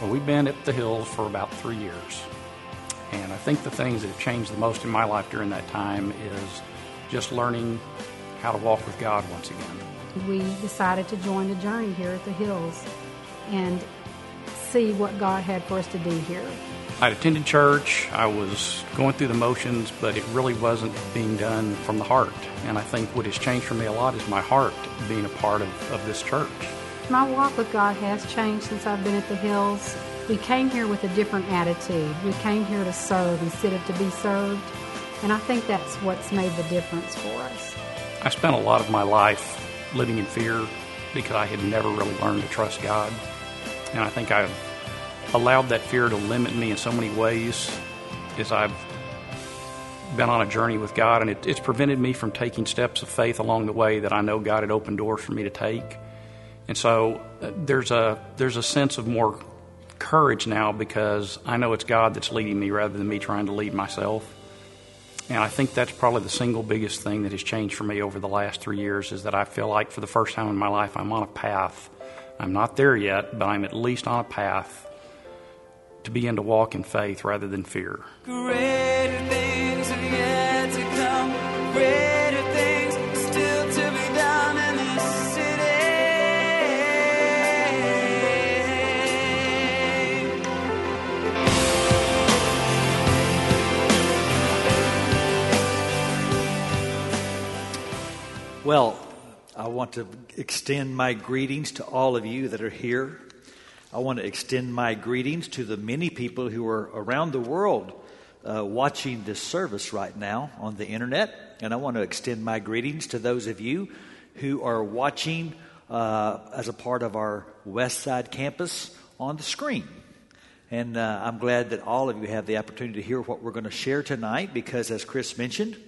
Well, we've been at the Hills for about three years. And I think the things that have changed the most in my life during that time is just learning how to walk with God once again. We decided to join the journey here at the Hills and see what God had for us to do here. I'd attended church, I was going through the motions, but it really wasn't being done from the heart. And I think what has changed for me a lot is my heart being a part of, of this church. My walk with God has changed since I've been at the Hills. We came here with a different attitude. We came here to serve instead of to be served. And I think that's what's made the difference for us. I spent a lot of my life living in fear because I had never really learned to trust God. And I think I've allowed that fear to limit me in so many ways as I've been on a journey with God, and it, it's prevented me from taking steps of faith along the way that I know God had opened doors for me to take. And so uh, there's a there's a sense of more courage now because I know it's God that's leading me rather than me trying to lead myself. And I think that's probably the single biggest thing that has changed for me over the last three years is that I feel like for the first time in my life I'm on a path. I'm not there yet, but I'm at least on a path to begin to walk in faith rather than fear. Greater Well, I want to extend my greetings to all of you that are here. I want to extend my greetings to the many people who are around the world uh, watching this service right now on the internet. And I want to extend my greetings to those of you who are watching uh, as a part of our West Side campus on the screen. And uh, I'm glad that all of you have the opportunity to hear what we're going to share tonight because, as Chris mentioned,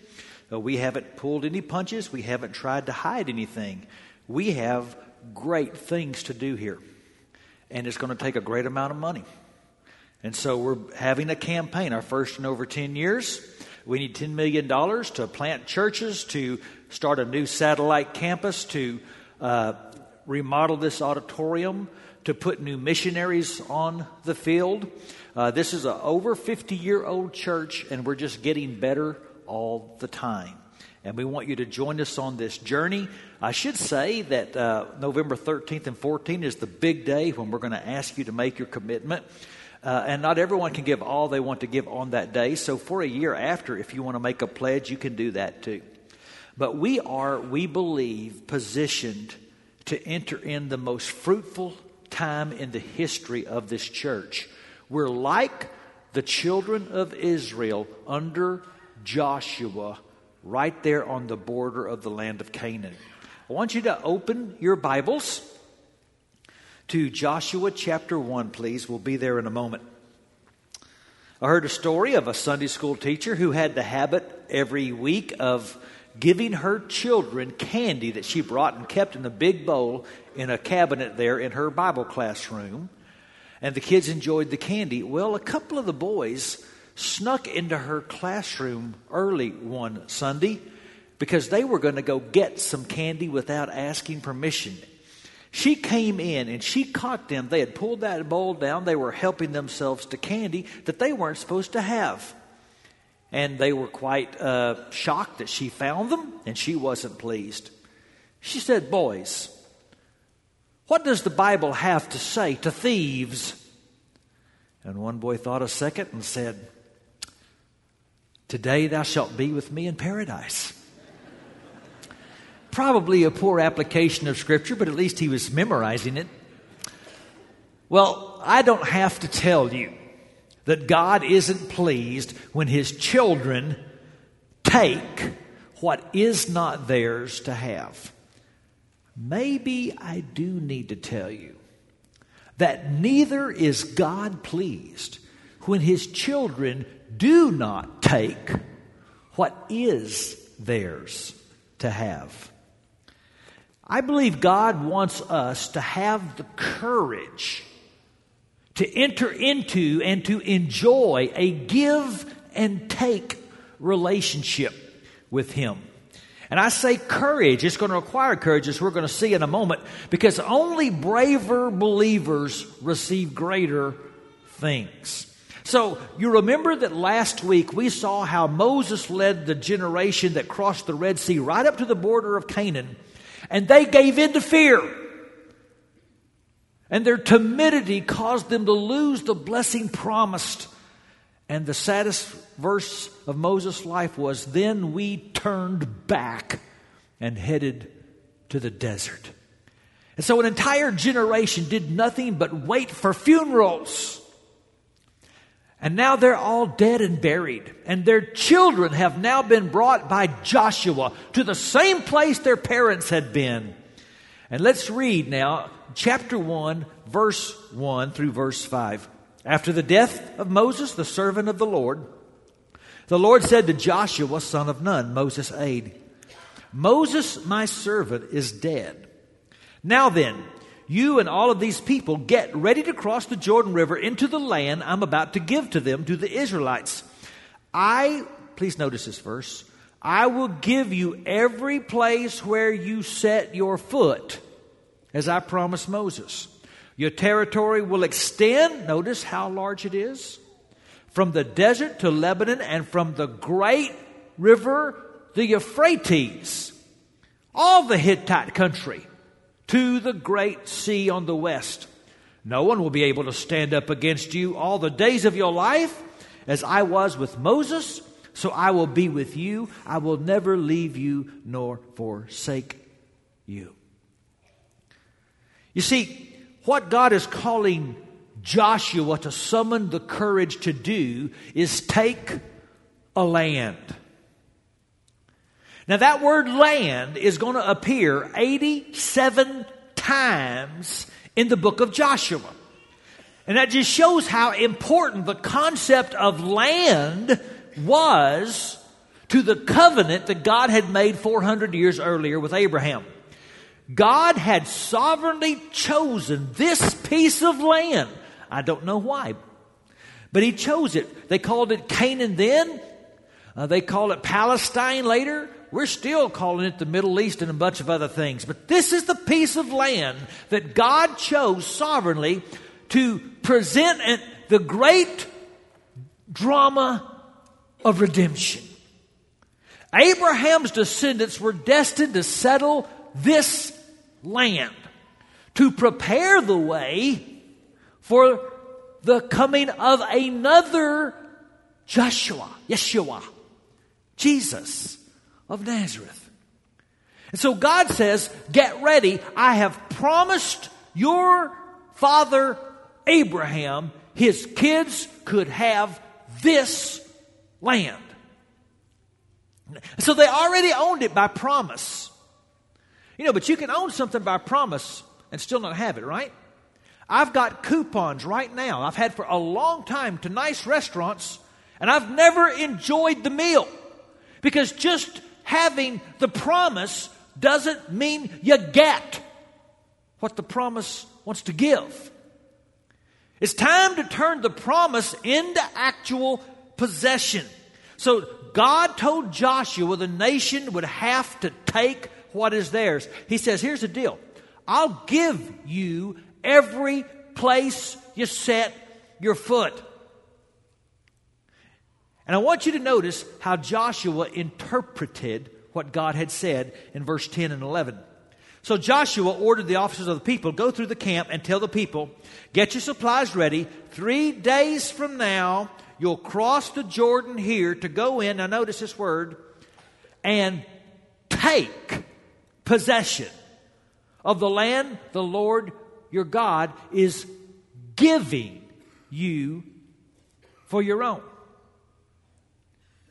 we haven't pulled any punches, we haven't tried to hide anything. We have great things to do here, and it's going to take a great amount of money. And so we're having a campaign, our first in over 10 years. We need $10 million to plant churches, to start a new satellite campus, to uh, remodel this auditorium, to put new missionaries on the field. Uh, this is an over 50 year old church, and we're just getting better all the time. And we want you to join us on this journey. I should say that uh, November 13th and 14th is the big day when we're going to ask you to make your commitment. Uh, and not everyone can give all they want to give on that day. So, for a year after, if you want to make a pledge, you can do that too. But we are, we believe, positioned to enter in the most fruitful time in the history of this church. We're like the children of Israel under Joshua right there on the border of the land of Canaan. I want you to open your Bibles to Joshua chapter 1, please. We'll be there in a moment. I heard a story of a Sunday school teacher who had the habit every week of giving her children candy that she brought and kept in a big bowl in a cabinet there in her Bible classroom. And the kids enjoyed the candy. Well, a couple of the boys snuck into her classroom early one Sunday because they were going to go get some candy without asking permission. She came in and she caught them. They had pulled that bowl down. They were helping themselves to candy that they weren't supposed to have. And they were quite uh, shocked that she found them, and she wasn't pleased. She said, Boys, what does the Bible have to say to thieves? And one boy thought a second and said, Today thou shalt be with me in paradise. Probably a poor application of Scripture, but at least he was memorizing it. Well, I don't have to tell you that God isn't pleased when his children take what is not theirs to have. Maybe I do need to tell you that neither is God pleased when his children do not take what is theirs to have. I believe God wants us to have the courage to enter into and to enjoy a give and take relationship with Him. And I say courage. It's going to require courage, as we're going to see in a moment, because only braver believers receive greater things. So, you remember that last week we saw how Moses led the generation that crossed the Red Sea right up to the border of Canaan, and they gave in to fear. And their timidity caused them to lose the blessing promised. And the saddest verse of Moses' life was Then we turned back and headed to the desert. And so an entire generation did nothing but wait for funerals. And now they're all dead and buried. And their children have now been brought by Joshua to the same place their parents had been. And let's read now chapter 1, verse 1 through verse 5. After the death of Moses, the servant of the Lord, the Lord said to Joshua, son of Nun, Moses' aide, Moses, my servant, is dead. Now then, you and all of these people get ready to cross the Jordan River into the land I'm about to give to them, to the Israelites. I, please notice this verse, I will give you every place where you set your foot, as I promised Moses. Your territory will extend, notice how large it is, from the desert to Lebanon and from the great river, the Euphrates, all the Hittite country, to the great sea on the west. No one will be able to stand up against you all the days of your life, as I was with Moses, so I will be with you. I will never leave you nor forsake you. You see, what God is calling Joshua to summon the courage to do is take a land. Now, that word land is going to appear 87 times in the book of Joshua. And that just shows how important the concept of land was to the covenant that God had made 400 years earlier with Abraham. God had sovereignly chosen this piece of land. I don't know why, but He chose it. They called it Canaan then, uh, they call it Palestine later. We're still calling it the Middle East and a bunch of other things. But this is the piece of land that God chose sovereignly to present the great drama of redemption. Abraham's descendants were destined to settle this land to prepare the way for the coming of another Joshua, Yeshua, Jesus of Nazareth. And so God says, Get ready. I have promised your father Abraham his kids could have this land. So they already owned it by promise. You know, but you can own something by promise and still not have it, right? I've got coupons right now, I've had for a long time to nice restaurants, and I've never enjoyed the meal. Because just having the promise doesn't mean you get what the promise wants to give. It's time to turn the promise into actual possession. So God told Joshua the nation would have to take what is theirs. He says, Here's the deal I'll give you every place you set your foot. And I want you to notice how Joshua interpreted what God had said in verse 10 and 11. So Joshua ordered the officers of the people, go through the camp and tell the people, get your supplies ready. Three days from now, you'll cross the Jordan here to go in. Now notice this word, and take possession of the land the Lord your God is giving you for your own.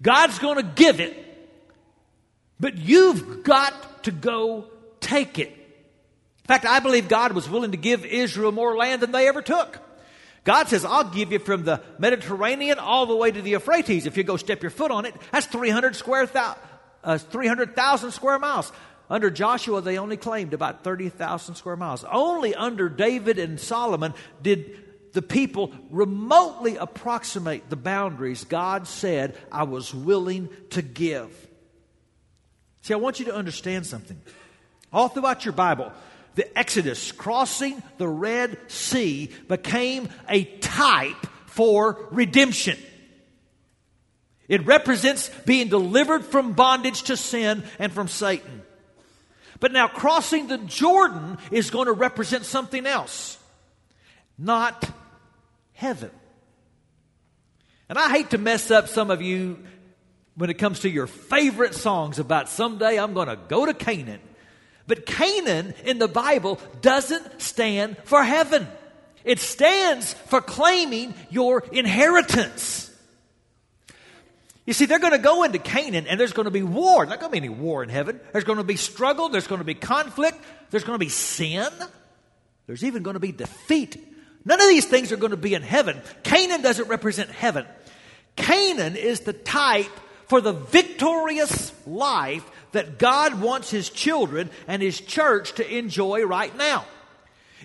God's going to give it, but you've got to go take it. In fact, I believe God was willing to give Israel more land than they ever took. God says, I'll give you from the Mediterranean all the way to the Euphrates. If you go step your foot on it, that's 300 square uh, 300,000 square miles. Under Joshua, they only claimed about 30,000 square miles. Only under David and Solomon did the people remotely approximate the boundaries God said I was willing to give. See, I want you to understand something. All throughout your Bible, the Exodus, crossing the Red Sea, became a type for redemption. It represents being delivered from bondage to sin and from Satan. But now crossing the Jordan is going to represent something else, not heaven. And I hate to mess up some of you when it comes to your favorite songs about someday I'm going to go to Canaan. But Canaan in the Bible doesn't stand for heaven. It stands for claiming your inheritance. You see, they're going to go into Canaan and there's going to be war. There's not going to be any war in heaven. There's going to be struggle. There's going to be conflict. There's going to be sin. There's even going to be defeat. None of these things are going to be in heaven. Canaan doesn't represent heaven. Canaan is the type for the victorious life that God wants His children and His church to enjoy right now.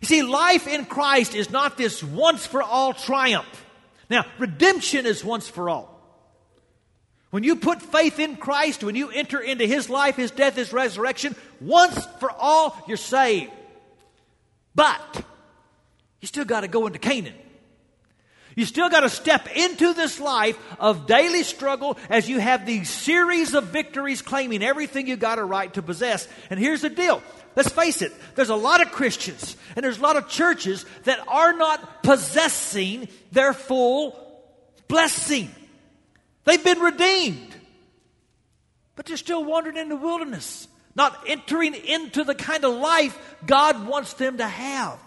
You see, life in Christ is not this once for all triumph. Now, redemption is once for all. When you put faith in Christ, when you enter into His life, His death, His resurrection, once for all, you're saved. But you still got to go into Canaan. You still got to step into this life of daily struggle as you have these series of victories claiming everything you got a right to possess. And here's the deal. Let's face it, there's a lot of Christians and there's a lot of churches that are not possessing their full blessing. They've been redeemed. But they're still wandering in the wilderness, not entering into the kind of life God wants them to have.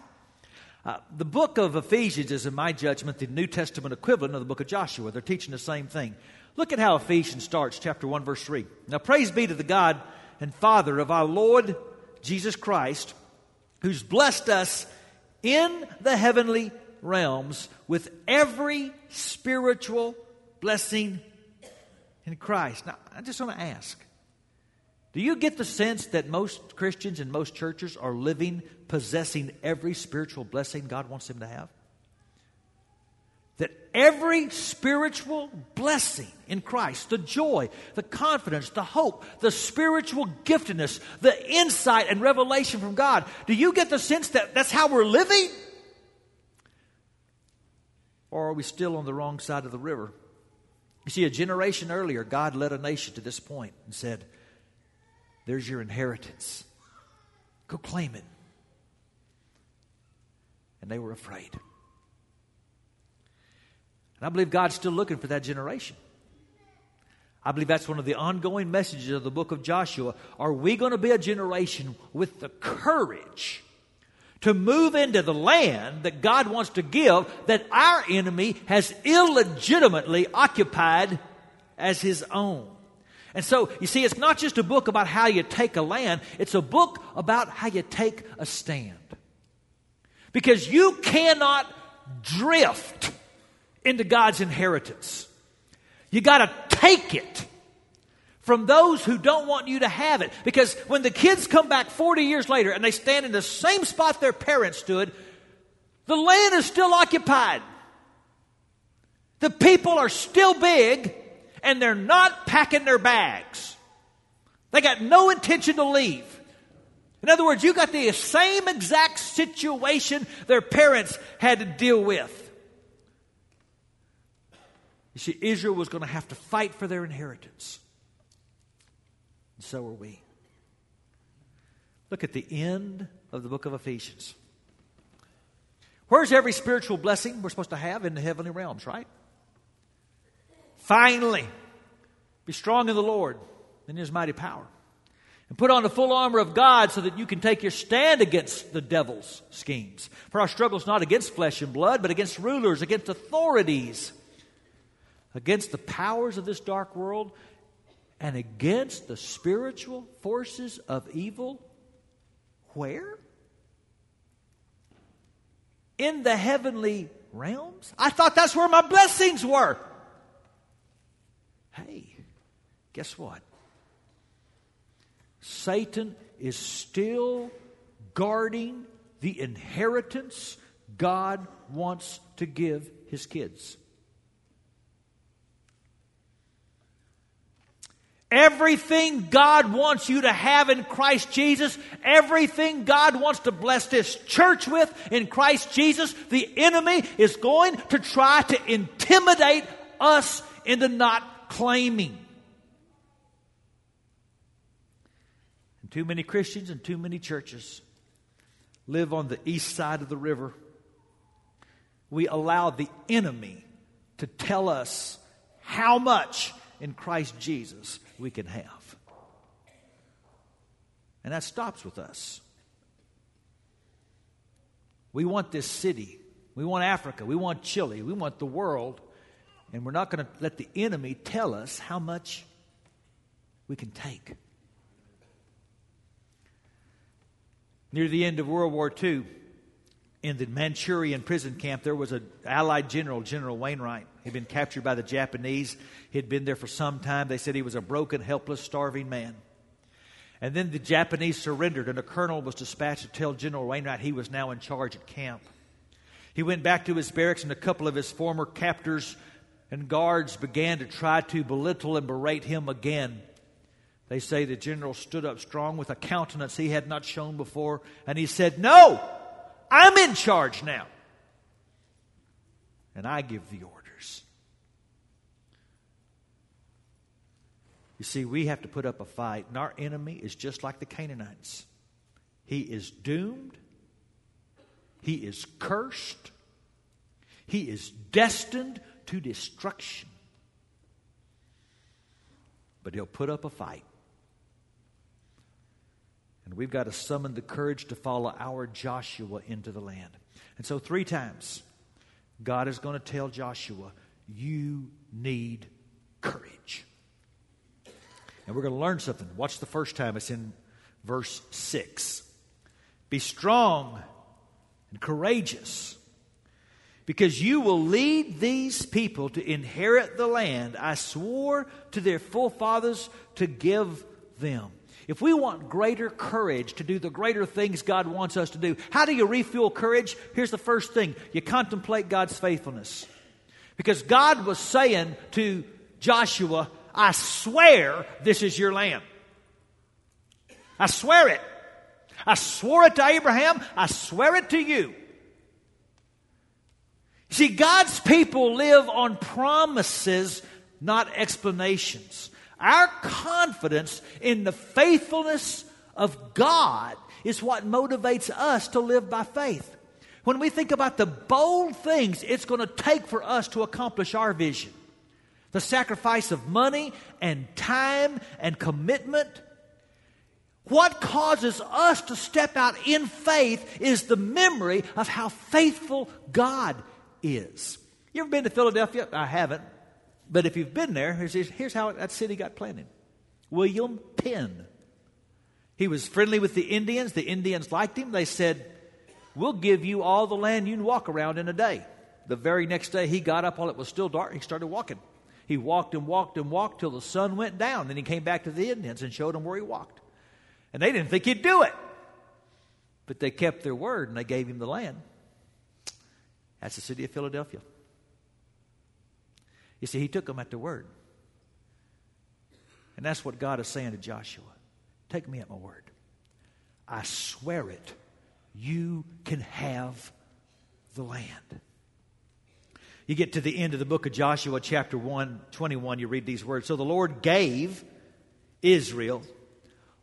Uh, the book of Ephesians is, in my judgment, the New Testament equivalent of the book of Joshua. They're teaching the same thing. Look at how Ephesians starts, chapter 1, verse 3. Now, praise be to the God and Father of our Lord Jesus Christ, who's blessed us in the heavenly realms with every spiritual blessing in Christ. Now, I just want to ask do you get the sense that most Christians and most churches are living possessing every spiritual blessing God wants them to have? That every spiritual blessing in Christ, the joy, the confidence, the hope, the spiritual giftedness, the insight and revelation from God, do you get the sense that that's how we're living? Or are we still on the wrong side of the river? You see, a generation earlier, God led a nation to this point and said, There's your inheritance. Go claim it. And they were afraid. And I believe God's still looking for that generation. I believe that's one of the ongoing messages of the book of Joshua. Are we going to be a generation with the courage to move into the land that God wants to give that our enemy has illegitimately occupied as his own. And so, you see, it's not just a book about how you take a land, it's a book about how you take a stand. Because you cannot drift into God's inheritance. You got to take it from those who don't want you to have it. Because when the kids come back 40 years later and they stand in the same spot their parents stood, the land is still occupied. The people are still big and they're not packing their bags. They got no intention to leave. In other words, you got the same exact situation their parents had to deal with. You see, Israel was going to have to fight for their inheritance. And so are we. Look at the end of the book of Ephesians. Where's every spiritual blessing we're supposed to have in the heavenly realms, right? Finally, be strong in the Lord and his mighty power. And put on the full armor of God so that you can take your stand against the devil's schemes. For our struggle is not against flesh and blood, but against rulers, against authorities, against the powers of this dark world, and against the spiritual forces of evil where? In the heavenly realms? I thought that's where my blessings were. Hey, guess what? Satan is still guarding the inheritance God wants to give his kids. Everything God wants you to have in Christ Jesus, everything God wants to bless this church with in Christ Jesus, the enemy is going to try to intimidate us into not claiming. And too many Christians and too many churches live on the east side of the river. We allow the enemy to tell us how much in Christ Jesus we can have. And that stops with us. We want this city. We want Africa. We want Chile. We want the world. And we're not going to let the enemy tell us how much we can take. Near the end of World War II, in the Manchurian prison camp, there was an Allied general, General Wainwright. He'd been captured by the Japanese. He'd been there for some time. They said he was a broken, helpless, starving man. And then the Japanese surrendered, and a colonel was dispatched to tell General Wainwright he was now in charge at camp. He went back to his barracks, and a couple of his former captors and guards began to try to belittle and berate him again. They say the general stood up strong with a countenance he had not shown before, and he said, No, I'm in charge now. And I give the orders. You see, we have to put up a fight, and our enemy is just like the Canaanites. He is doomed, he is cursed, he is destined to destruction. But he'll put up a fight. And we've got to summon the courage to follow our Joshua into the land. And so, three times, God is going to tell Joshua, You need courage. And we're going to learn something. Watch the first time, it's in verse 6. Be strong and courageous, because you will lead these people to inherit the land I swore to their forefathers to give them. If we want greater courage to do the greater things God wants us to do, how do you refuel courage? Here's the first thing you contemplate God's faithfulness. Because God was saying to Joshua, I swear this is your land. I swear it. I swore it to Abraham. I swear it to you. See, God's people live on promises, not explanations. Our confidence in the faithfulness of God is what motivates us to live by faith. When we think about the bold things it's going to take for us to accomplish our vision, the sacrifice of money and time and commitment, what causes us to step out in faith is the memory of how faithful God is. You ever been to Philadelphia? I haven't. But if you've been there, here's, here's how that city got planted William Penn. He was friendly with the Indians. The Indians liked him. They said, We'll give you all the land you can walk around in a day. The very next day, he got up while it was still dark. He started walking. He walked and walked and walked till the sun went down. Then he came back to the Indians and showed them where he walked. And they didn't think he'd do it. But they kept their word and they gave him the land. That's the city of Philadelphia. You see, he took them at their word. And that's what God is saying to Joshua. Take me at my word. I swear it. You can have the land. You get to the end of the book of Joshua, chapter 1, 21, you read these words. So the Lord gave Israel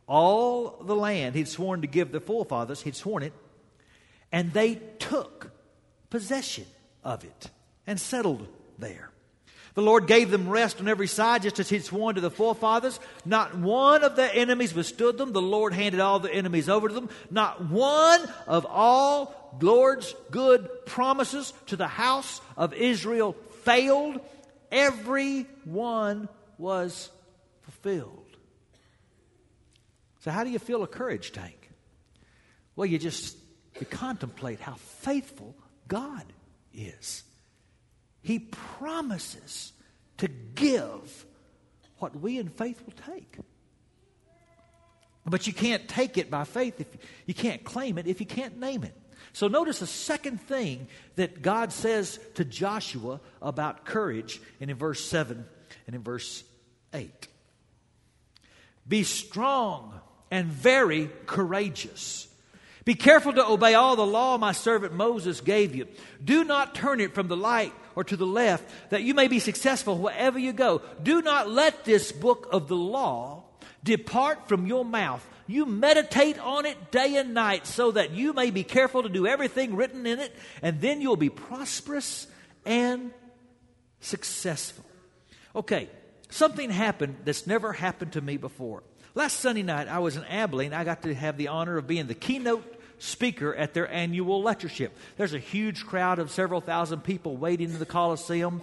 all the land he'd sworn to give their forefathers, he'd sworn it, and they took possession of it and settled there. The Lord gave them rest on every side, just as He'd sworn to the forefathers. Not one of their enemies withstood them. The Lord handed all the enemies over to them. Not one of all Lord's good promises to the house of Israel failed. Every one was fulfilled. So, how do you fill a courage tank? Well, you just you contemplate how faithful God is. He promises to give what we in faith will take. But you can't take it by faith if you can't claim it if you can't name it. So notice the second thing that God says to Joshua about courage and in verse 7 and in verse 8. Be strong and very courageous. Be careful to obey all the law my servant Moses gave you. Do not turn it from the light or to the left, that you may be successful wherever you go. Do not let this book of the law depart from your mouth. You meditate on it day and night so that you may be careful to do everything written in it, and then you'll be prosperous and successful. Okay, something happened that's never happened to me before. Last Sunday night, I was in Abilene. I got to have the honor of being the keynote speaker at their annual lectureship. There's a huge crowd of several thousand people waiting in the Coliseum.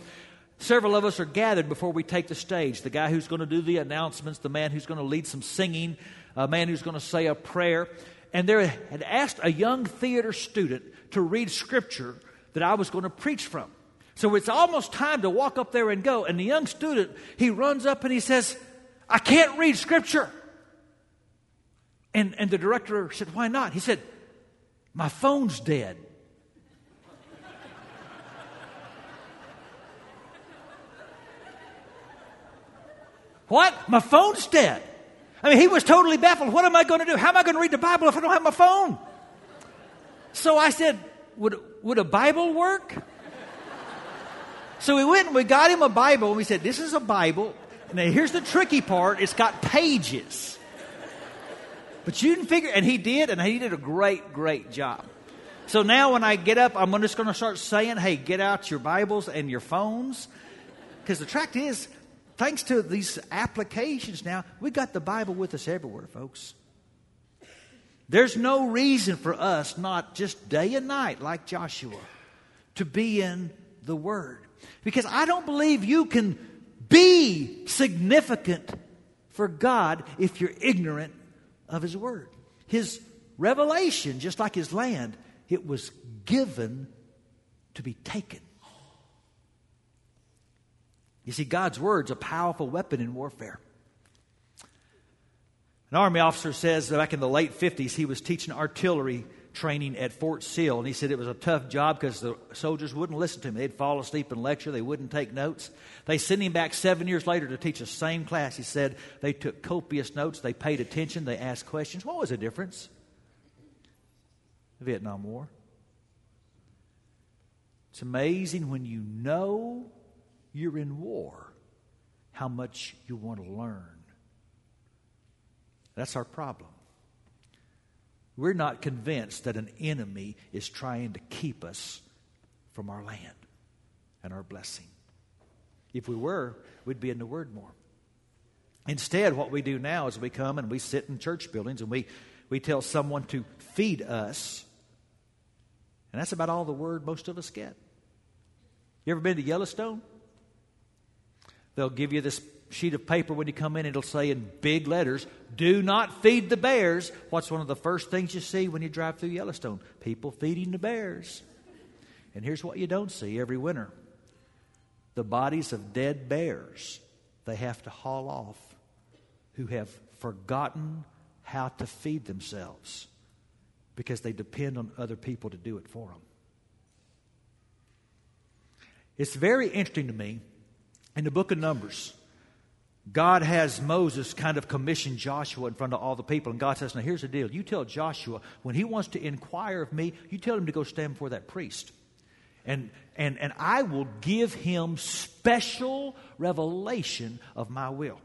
Several of us are gathered before we take the stage. The guy who's going to do the announcements, the man who's going to lead some singing, a man who's going to say a prayer. And they had asked a young theater student to read scripture that I was going to preach from. So it's almost time to walk up there and go. And the young student, he runs up and he says, I can't read scripture. And, and the director said, Why not? He said, My phone's dead. what? My phone's dead. I mean, he was totally baffled. What am I going to do? How am I going to read the Bible if I don't have my phone? So I said, Would, would a Bible work? So we went and we got him a Bible and we said, This is a Bible. Now here's the tricky part it's got pages. But you didn't figure, and he did, and he did a great, great job. So now when I get up, I'm just going to start saying, hey, get out your Bibles and your phones. Because the fact is, thanks to these applications now, we got the Bible with us everywhere, folks. There's no reason for us not just day and night, like Joshua, to be in the Word. Because I don't believe you can be significant for God if you're ignorant of His Word. His revelation, just like His land, it was given to be taken. You see, God's Word's a powerful weapon in warfare. An Army officer says that back in the late 50s, he was teaching artillery training at Fort Sill, and he said it was a tough job because the soldiers wouldn't listen to him. They'd fall asleep in lecture, they wouldn't take notes. They sent him back seven years later to teach the same class. He said they took copious notes, they paid attention, they asked questions. What was the difference? The Vietnam War. It's amazing when you know you're in war how much you want to learn. That's our problem. We're not convinced that an enemy is trying to keep us from our land and our blessing. If we were, we'd be in the Word more. Instead, what we do now is we come and we sit in church buildings and we, we tell someone to feed us. And that's about all the Word most of us get. You ever been to Yellowstone? They'll give you this sheet of paper when you come in, it'll say in big letters, Do not feed the bears. What's one of the first things you see when you drive through Yellowstone? People feeding the bears. And here's what you don't see every winter the bodies of dead bears they have to haul off who have forgotten how to feed themselves because they depend on other people to do it for them. It's very interesting to me in the book of Numbers God has Moses kind of commission Joshua in front of all the people, and God says, Now here's the deal. You tell Joshua, when he wants to inquire of me, you tell him to go stand before that priest. And, and, and I will give him special revelation of my will.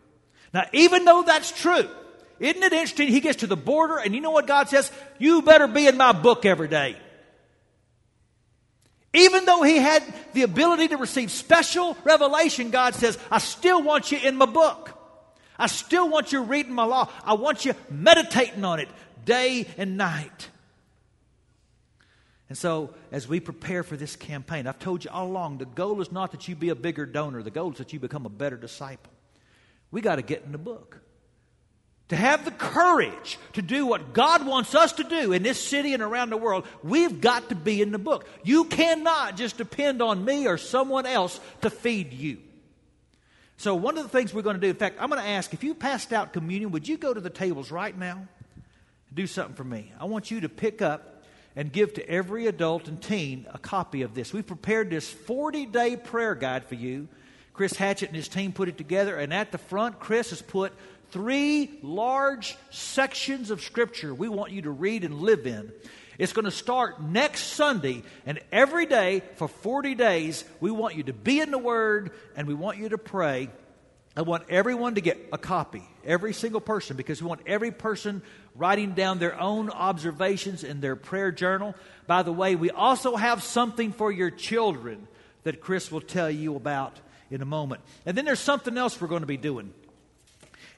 Now, even though that's true, isn't it interesting? He gets to the border, and you know what God says? You better be in my book every day. Even though he had the ability to receive special revelation, God says, I still want you in my book. I still want you reading my law. I want you meditating on it day and night. And so, as we prepare for this campaign, I've told you all along the goal is not that you be a bigger donor, the goal is that you become a better disciple. We got to get in the book to have the courage to do what God wants us to do in this city and around the world, we've got to be in the book. You cannot just depend on me or someone else to feed you. So, one of the things we're going to do, in fact, I'm going to ask if you passed out communion, would you go to the tables right now? Do something for me. I want you to pick up and give to every adult and teen a copy of this. We've prepared this 40 day prayer guide for you. Chris Hatchett and his team put it together, and at the front, Chris has put three large sections of Scripture we want you to read and live in. It's going to start next Sunday, and every day for 40 days, we want you to be in the Word and we want you to pray. I want everyone to get a copy, every single person, because we want every person writing down their own observations in their prayer journal. By the way, we also have something for your children that Chris will tell you about in a moment. And then there's something else we're going to be doing.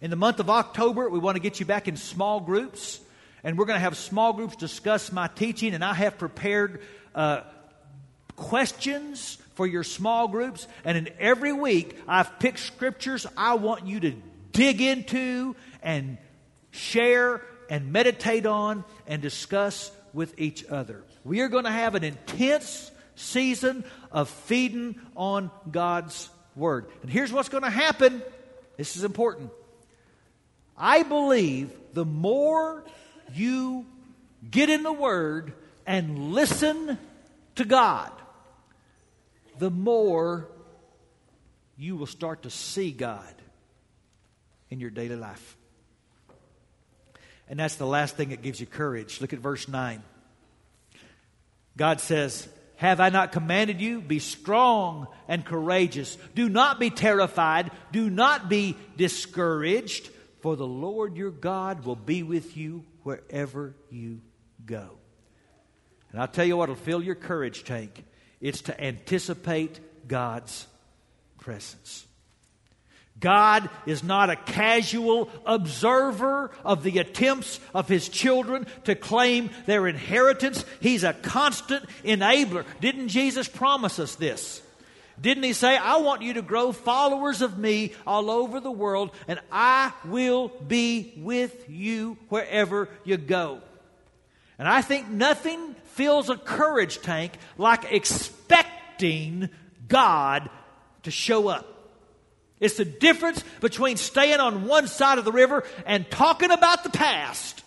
In the month of October, we want to get you back in small groups, and we're going to have small groups discuss my teaching, and I have prepared uh, questions for your small groups. And in every week, I've picked scriptures I want you to dig into and share and meditate on and discuss with each other. We are going to have an intense season of feeding on God's Word. And here's what's going to happen this is important. I believe the more you get in the Word and listen to God, the more you will start to see God in your daily life. And that's the last thing that gives you courage. Look at verse 9. God says, Have I not commanded you? Be strong and courageous. Do not be terrified. Do not be discouraged, for the Lord your God will be with you wherever you go. And I'll tell you what will fill your courage tank it's to anticipate God's presence. God is not a casual observer of the attempts of his children to claim their inheritance. He's a constant enabler. Didn't Jesus promise us this? Didn't he say, I want you to grow followers of me all over the world, and I will be with you wherever you go? And I think nothing fills a courage tank like expecting God to show up. It's the difference between staying on one side of the river and talking about the past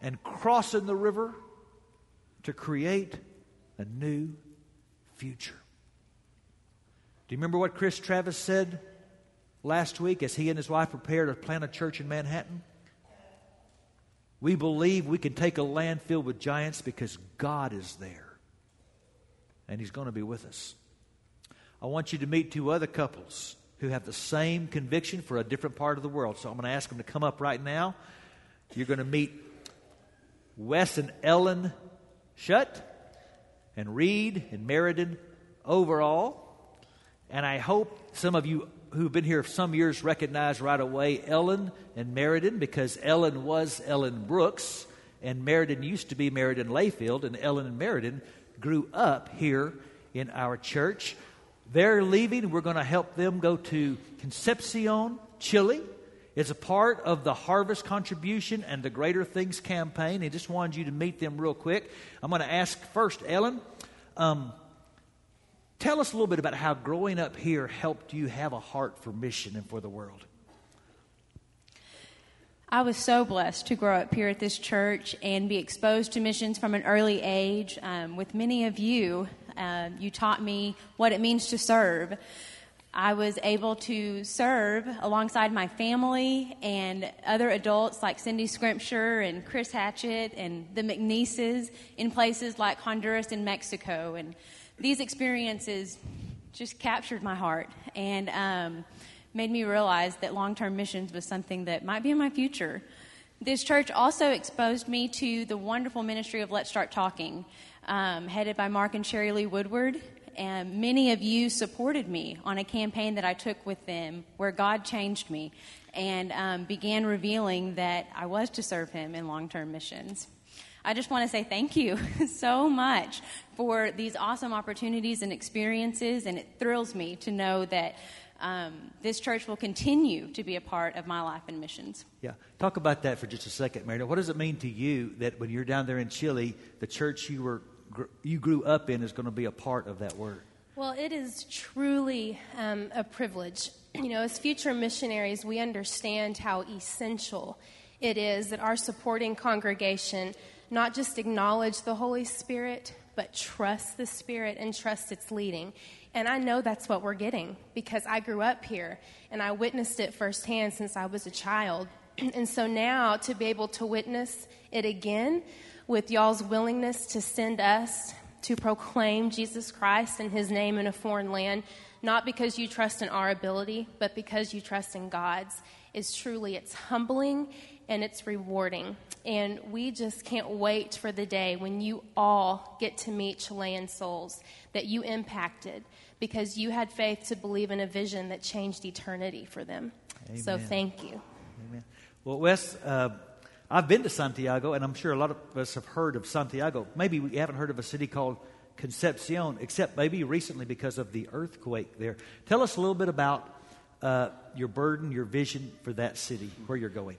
and crossing the river to create a new future. Do you remember what Chris Travis said last week as he and his wife prepared to plant a church in Manhattan? We believe we can take a land filled with giants because God is there. And He's going to be with us. I want you to meet two other couples who have the same conviction for a different part of the world. So I'm going to ask them to come up right now. You're going to meet Wes and Ellen Shutt and Reed and Meriden overall. And I hope some of you who've been here some years recognize right away Ellen and Meriden because Ellen was Ellen Brooks and Meriden used to be Meriden Layfield, and Ellen and Meriden grew up here in our church. They're leaving. We're going to help them go to Concepcion, Chile. It's a part of the harvest contribution and the Greater Things campaign. I just wanted you to meet them real quick. I'm going to ask first, Ellen. Um, Tell us a little bit about how growing up here helped you have a heart for mission and for the world. I was so blessed to grow up here at this church and be exposed to missions from an early age. Um, with many of you, uh, you taught me what it means to serve. I was able to serve alongside my family and other adults like Cindy Scrimpture and Chris Hatchett and the McNeeses in places like Honduras and Mexico. And these experiences just captured my heart and um, made me realize that long term missions was something that might be in my future. This church also exposed me to the wonderful ministry of Let's Start Talking, um, headed by Mark and Sherylyn Woodward. And many of you supported me on a campaign that I took with them where God changed me and um, began revealing that I was to serve Him in long term missions. I just want to say thank you so much for these awesome opportunities and experiences, and it thrills me to know that um, this church will continue to be a part of my life and missions. Yeah, talk about that for just a second, Mary. What does it mean to you that when you're down there in Chile, the church you were you grew up in is going to be a part of that work? Well, it is truly um, a privilege. You know, as future missionaries, we understand how essential it is that our supporting congregation not just acknowledge the Holy Spirit, but trust the Spirit and trust its leading. And I know that's what we're getting because I grew up here and I witnessed it firsthand since I was a child. and so now to be able to witness it again with y'all's willingness to send us to proclaim Jesus Christ and his name in a foreign land, not because you trust in our ability, but because you trust in God's, is truly it's humbling and it's rewarding. And we just can't wait for the day when you all get to meet Chilean souls that you impacted because you had faith to believe in a vision that changed eternity for them. So thank you. Amen. Well, Wes, uh, I've been to Santiago, and I'm sure a lot of us have heard of Santiago. Maybe we haven't heard of a city called Concepcion, except maybe recently because of the earthquake there. Tell us a little bit about uh, your burden, your vision for that city, where you're going.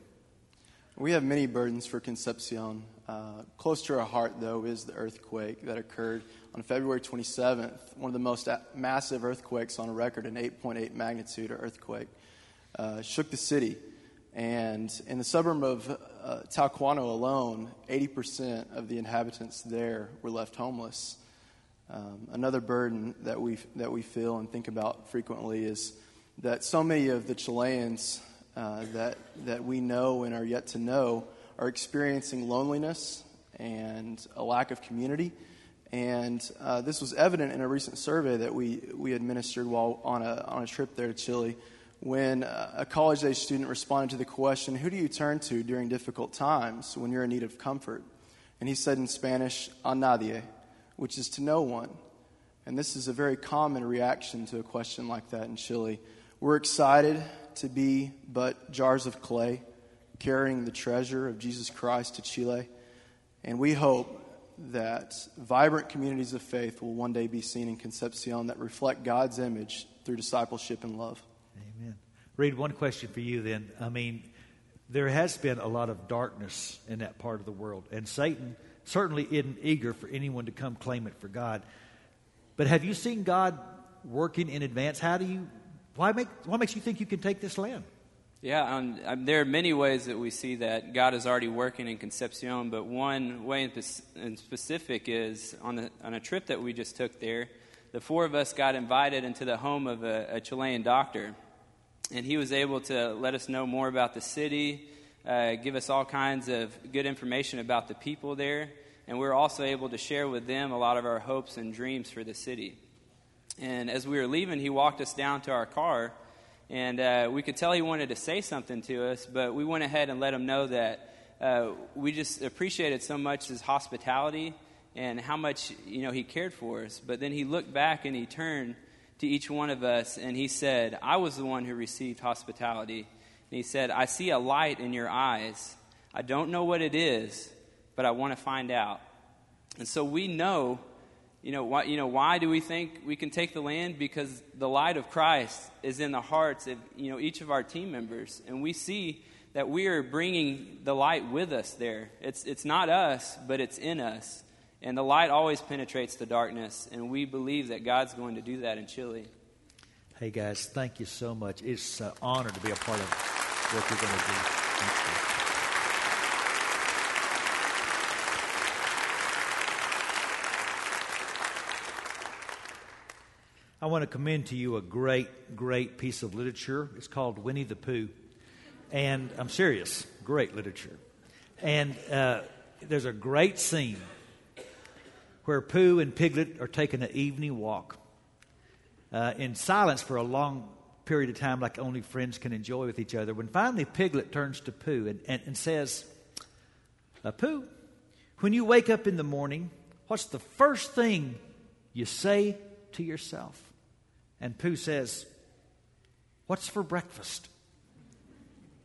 We have many burdens for Concepcion. Uh, close to our heart, though, is the earthquake that occurred on February 27th, one of the most a- massive earthquakes on record, an 8.8 magnitude earthquake, uh, shook the city. And in the suburb of uh, Talcahuano alone, 80% of the inhabitants there were left homeless. Um, another burden that we, that we feel and think about frequently is that so many of the Chileans uh, that, that we know and are yet to know are experiencing loneliness and a lack of community. And uh, this was evident in a recent survey that we, we administered while on a, on a trip there to Chile when uh, a college age student responded to the question, Who do you turn to during difficult times when you're in need of comfort? And he said in Spanish, A nadie, which is to no one. And this is a very common reaction to a question like that in Chile. We're excited to be but jars of clay carrying the treasure of Jesus Christ to Chile. And we hope that vibrant communities of faith will one day be seen in Concepcion that reflect God's image through discipleship and love. Amen. Read one question for you then. I mean, there has been a lot of darkness in that part of the world, and Satan certainly isn't eager for anyone to come claim it for God. But have you seen God working in advance? How do you? Why make? What makes you think you can take this land? Yeah, um, um, there are many ways that we see that God is already working in Concepcion, but one way in, in specific is on, the, on a trip that we just took there. The four of us got invited into the home of a, a Chilean doctor, and he was able to let us know more about the city, uh, give us all kinds of good information about the people there, and we were also able to share with them a lot of our hopes and dreams for the city. And as we were leaving, he walked us down to our car, and uh, we could tell he wanted to say something to us, but we went ahead and let him know that uh, we just appreciated so much his hospitality and how much you know he cared for us. But then he looked back and he turned to each one of us and he said, "I was the one who received hospitality." And he said, "I see a light in your eyes. I don't know what it is, but I want to find out." And so we know you know, why, you know, why do we think we can take the land? Because the light of Christ is in the hearts of, you know, each of our team members. And we see that we are bringing the light with us there. It's, it's not us, but it's in us. And the light always penetrates the darkness. And we believe that God's going to do that in Chile. Hey guys, thank you so much. It's an honor to be a part of what you're going to do. I want to commend to you a great, great piece of literature. It's called Winnie the Pooh. And I'm serious, great literature. And uh, there's a great scene where Pooh and Piglet are taking an evening walk uh, in silence for a long period of time, like only friends can enjoy with each other. When finally Piglet turns to Pooh and, and, and says, uh, Pooh, when you wake up in the morning, what's the first thing you say to yourself? And Pooh says, What's for breakfast?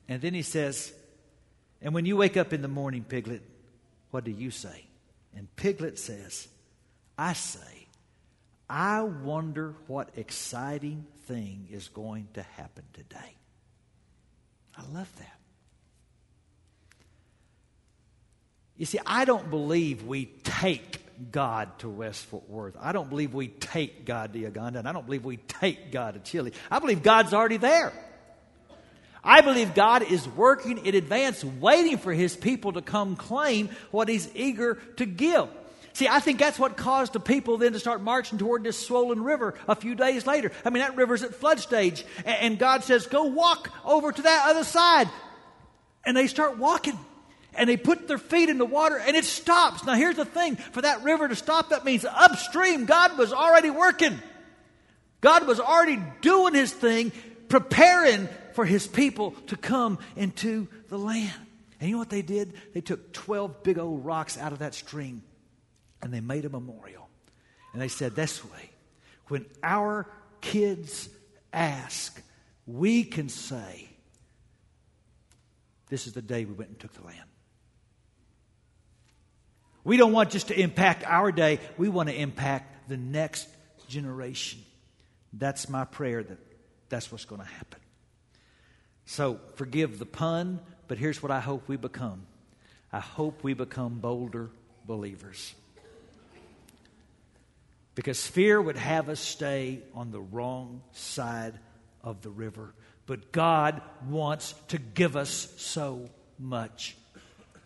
And then he says, And when you wake up in the morning, Piglet, what do you say? And Piglet says, I say, I wonder what exciting thing is going to happen today. I love that. You see, I don't believe we take God to West Fort Worth. I don't believe we take God to Uganda, and I don't believe we take God to Chile. I believe God's already there. I believe God is working in advance, waiting for his people to come claim what he's eager to give. See, I think that's what caused the people then to start marching toward this swollen river a few days later. I mean, that river's at flood stage. And God says, go walk over to that other side. And they start walking. And they put their feet in the water and it stops. Now, here's the thing for that river to stop, that means upstream, God was already working. God was already doing his thing, preparing for his people to come into the land. And you know what they did? They took 12 big old rocks out of that stream and they made a memorial. And they said, This way, when our kids ask, we can say, This is the day we went and took the land. We don't want just to impact our day, we want to impact the next generation. That's my prayer that that's what's going to happen. So forgive the pun, but here's what I hope we become I hope we become bolder believers. Because fear would have us stay on the wrong side of the river. But God wants to give us so much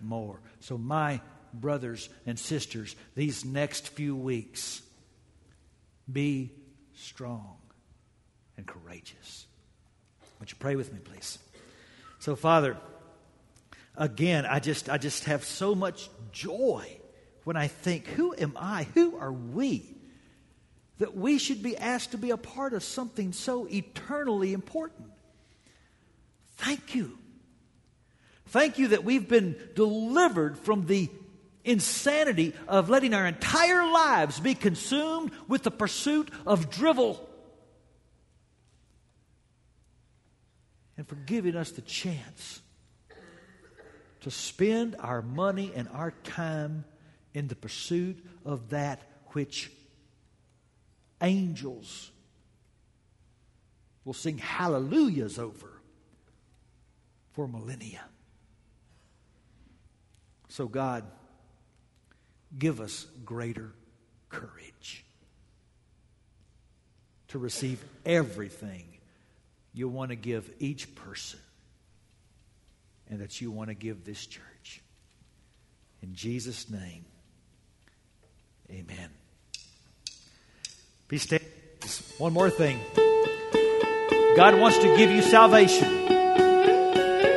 more. So, my brothers and sisters, these next few weeks, be strong and courageous. Would you pray with me, please? So, Father, again, I just, I just have so much joy when I think, who am I? Who are we? That we should be asked to be a part of something so eternally important. Thank you. Thank you that we've been delivered from the insanity of letting our entire lives be consumed with the pursuit of drivel. And for giving us the chance to spend our money and our time in the pursuit of that which angels will sing hallelujahs over for millennia. So, God, give us greater courage to receive everything you want to give each person and that you want to give this church. In Jesus' name, amen. Be standing. One more thing. God wants to give you salvation.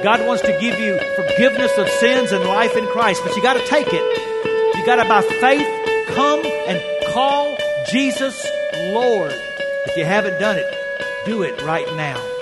God wants to give you forgiveness of sins and life in Christ, but you got to take it. You got to, by faith, come and call Jesus Lord. If you haven't done it, do it right now.